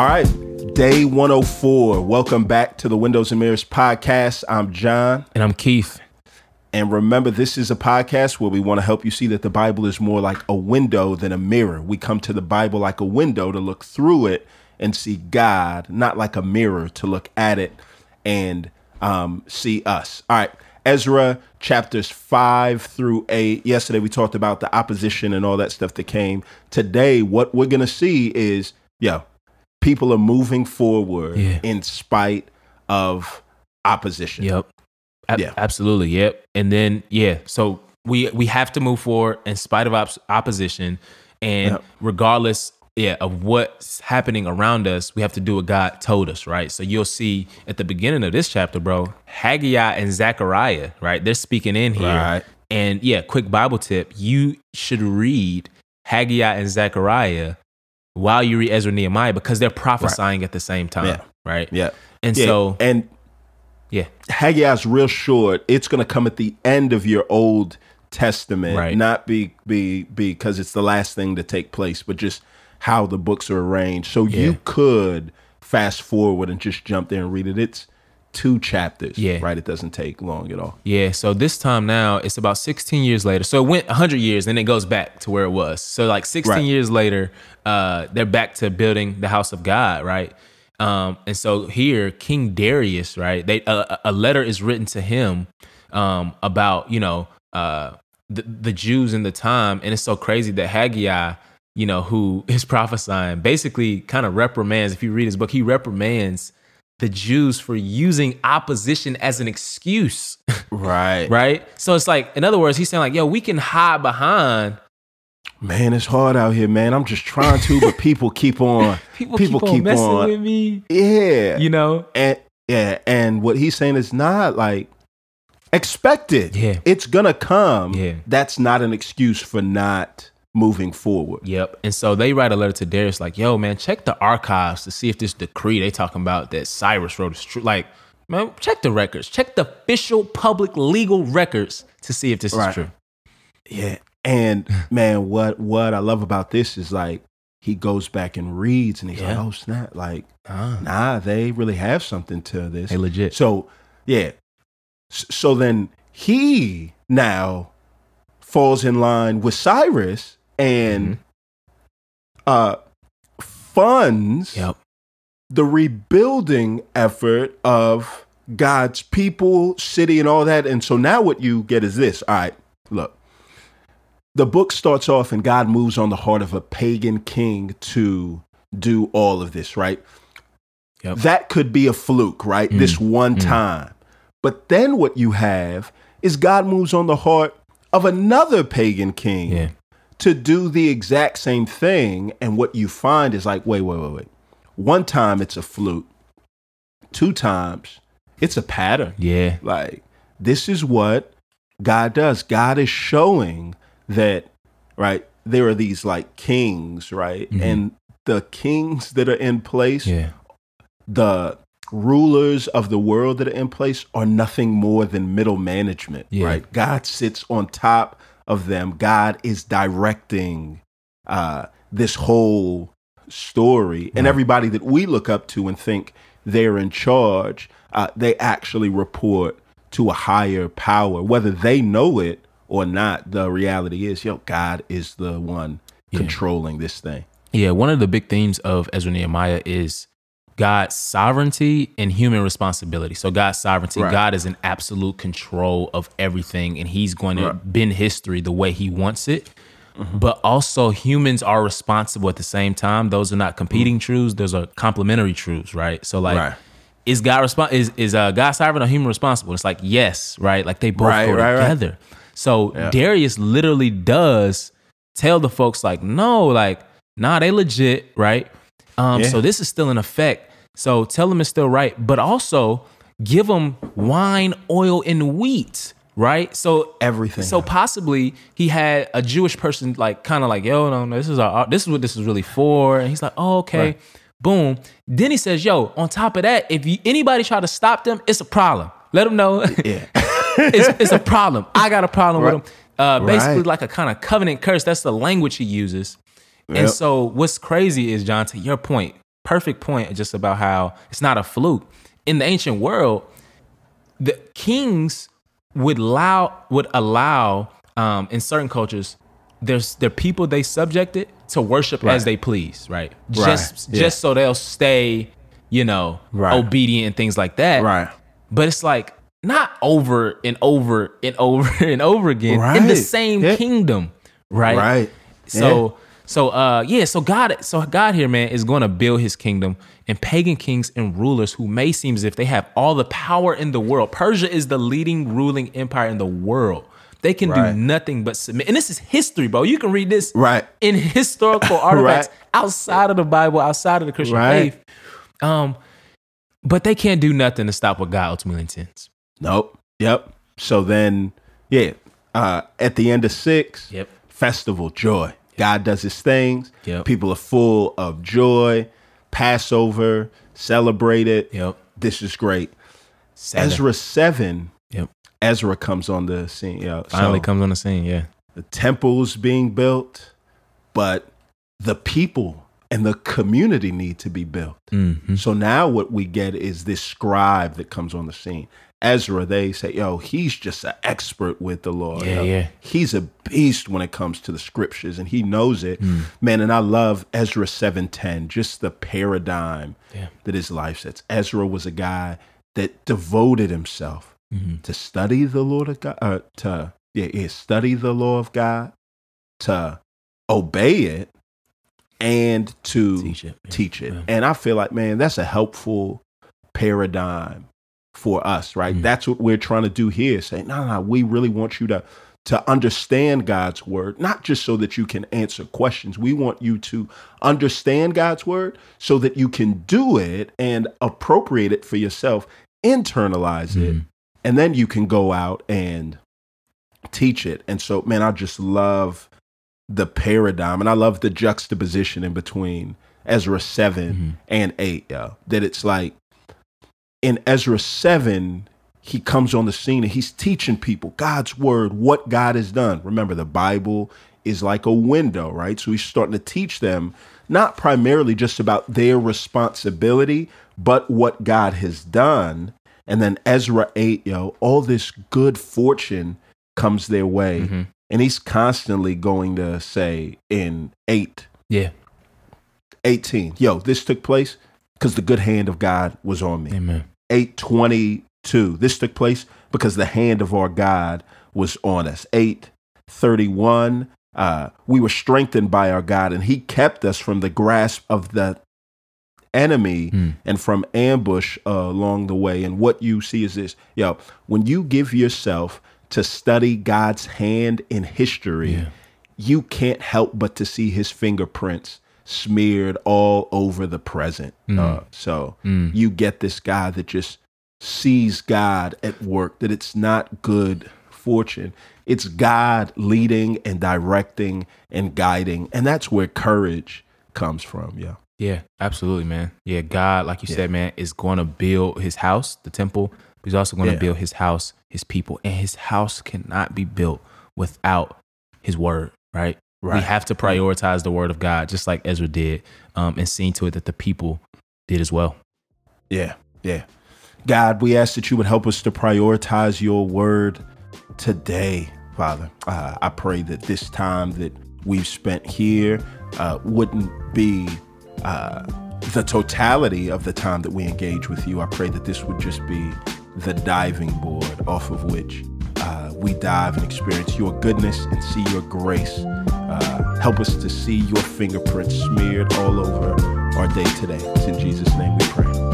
All right, day 104. Welcome back to the Windows and Mirrors podcast. I'm John. And I'm Keith. And remember, this is a podcast where we want to help you see that the Bible is more like a window than a mirror. We come to the Bible like a window to look through it and see God, not like a mirror to look at it and um, see us. All right. Ezra chapters five through eight. Yesterday we talked about the opposition and all that stuff that came. Today, what we're gonna see is, yo, people are moving forward Yeah. in spite of opposition. Yep. A- Yeah. Absolutely. Yep. And then yeah, so we we have to move forward in spite of op- opposition, and Yep. regardless, yeah, of what's happening around us, we have to do what God told us, right? So you'll see at the beginning of this chapter, bro, Haggai and Zechariah, right? They're speaking in here, Right. and yeah, quick Bible tip: you should read Haggai and Zechariah while you read Ezra and Nehemiah because they're prophesying at the same time, Yeah. right? Yeah. And Yeah, so and yeah, Haggai's real short. It's going to come at the end of your Old Testament, Right. not be be because it's the last thing to take place, but just how the books are arranged. So Yeah. you could fast forward and just jump there and read it. It's two chapters, Yeah. right? It doesn't take long at all. Yeah, so this time now it's about 16 years later. So it went 100 years and it goes back to where it was. So like 16 Right. years later, uh, they're back to building the house of God, right? Um, and so here, King Darius, right? They a, a letter is written to him um, about you know uh, the the Jews in the time, and it's so crazy that Haggai, you know, who is prophesying, basically kind of reprimands. If you read his book, he reprimands the Jews for using opposition as an excuse Right. right? So it's like, in other words, he's saying like, yo, we can hide behind Man, it's hard out here, man. I'm just trying to, but people keep on. people, keep, on messing with me, Yeah. you know? and yeah, and what he's saying is not like expected. Yeah. It's gonna come. Yeah. That's not an excuse for not moving forward. Yep. And so they write a letter to Darius like, yo, man, check the archives to see if this decree they talking about that Cyrus wrote is true. Like, man, check the records, check the official public legal records to see if this Right. is true. Yeah. And man, what what I love about this is like he goes back and reads and he's like, oh snap, like Ah, nah, they really have something to this. they legit. So yeah. So then he now falls in line with Cyrus and mm-hmm. uh funds Yep. the rebuilding effort of God's people, city, and all that. And so now what you get is this. All right, look. The book starts off and God moves on the heart of a pagan king to do all of this, right? Yep. That could be a fluke, right? This mm. one mm. time. But then what you have is God moves on the heart of another pagan king Yeah. To do the exact same thing. And what you find is like, wait, wait, wait, wait. One time it's a flute, two times it's a pattern. Yeah. Like, this is what God does. God is showing that, right? There are these like kings, right? Mhm. And the kings that are in place, Yeah. the rulers of the world that are in place are nothing more than middle management, Yeah. right? God sits on top of them. God is directing uh, this whole story, and everybody that we look up to and think they're in charge, uh, they actually report to a higher power, whether they know it or not. The reality is, yo, God is the one Yeah. controlling this thing. Yeah, one of the big themes of Ezra Nehemiah is God's sovereignty and human responsibility. So God's sovereignty, Right. God is in absolute control of everything and he's going to Right. bend history the way he wants it. Mm-hmm. But also humans are responsible at the same time. Those are not competing truths, those are complementary truths, right? So like. Right. is God respon- is is uh, God sovereign or human responsible? It's like yes, right? Like they both go together. So Yeah. Darius literally does tell the folks like, no, like, nah, they legit, right? Um, Yeah. so this is still in effect. So tell them it's still right, but also give them wine, oil, and wheat, right? So Everything. So possibly he had a Jewish person like kind of like, yo, no, no, this is our, this is what this is really for, and he's like, oh, okay. Right. Boom. Then he says, yo, on top of that, if you, anybody try to stop them, it's a problem. Let them know yeah. it's, it's a problem. I got a problem Right. with him. Uh, basically, Right. like a kind of covenant curse. That's the language he uses. And so, what's crazy is, John, to your point, perfect point just about how it's not a fluke. In the ancient world, the kings would allow would allow um, in certain cultures there's there people they subjected to worship Right. as they please, right? Right, Just yeah. just so they'll stay, you know, Right. obedient and things like that. Right. But it's like not over and over and over and over again in the same Yeah. kingdom, right? Right. So so uh yeah, so God so God here, man, is going to build his kingdom and pagan kings and rulers who may seem as if they have all the power in the world. Persia is the leading ruling empire in the world. They can Right. do nothing but submit. And this is history, bro. You can read this Right. in historical artifacts Right. outside of the Bible, outside of the Christian Right. faith. Um, but they can't do nothing to stop what God ultimately intends. Nope. Yep. So then, yeah, uh, at the end of six, Yep. festival, joy. God does his things. Yep. People are full of joy. Passover, celebrate it. Yep. This is great. Seven. Ezra 7, Yep. Ezra comes on the scene. Yo, Finally so comes on the scene. Yeah. the temple's being built, but the people and the community need to be built. Mm-hmm. So now what we get is this scribe that comes on the scene. Ezra, they say, yo, he's just an expert with the law. Yeah, yo. yeah. He's a beast when it comes to the scriptures and he knows it. Mm. Man, and I love Ezra 710, just the paradigm Yeah. that his life sets. Ezra was a guy that devoted himself Mm-hmm. to study the Lord of God, uh, to yeah, yeah, study the law of God, to obey it, and to Teach it, yeah. teach it. Yeah. And I feel like, man, that's a helpful paradigm for us, right? Mm. That's what we're trying to do here. Say, no, no, we really want you to to understand God's word, not just so that you can answer questions. We want you to understand God's word so that you can do it and appropriate it for yourself, internalize it, Mm. and then you can go out and teach it. And so, man, I just love the paradigm and I love the juxtaposition in between Ezra 7 Mhm. and 8, yo. That it's like in Ezra 7, he comes on the scene and he's teaching people God's word, what God has done. Remember, the Bible is like a window, right? So he's starting to teach them not primarily just about their responsibility, but what God has done. And then Ezra 8, yo, all this good fortune comes their way. Mhm. And he's constantly going to say in 8, Yeah. 18, yo, this took place because the good hand of God was on me. Amen. 822. This took place because the hand of our God was on us. 831. Uh, we were strengthened by our God, and He kept us from the grasp of the enemy Mm. and from ambush uh, along the way. And what you see is this yo, when you give yourself to study God's hand in history, Yeah. you can't help but to see His fingerprints smeared all over the present. Uh, so Mm. you get this guy that just sees God at work, that it's not good fortune. It's God leading and directing and guiding. And that's where courage comes from. Yeah. Yeah, absolutely, man. Yeah, God, like you Yeah. said, man, is going to build his house, the temple, but he's also going to Yeah. build his house, his people. And his house cannot be built without his word, right? We have to prioritize the word of God, just like Ezra did, um, and seeing to it that the people did as well. Yeah. Yeah. God, we ask that you would help us to prioritize your word today, Father. Uh, I pray that this time that we've spent here uh, wouldn't be uh, the totality of the time that we engage with you. I pray that this would just be the diving board off of which uh, we dive and experience your goodness and see your grace. Uh, help us to see your fingerprints smeared all over our day today. It's in Jesus' name we pray.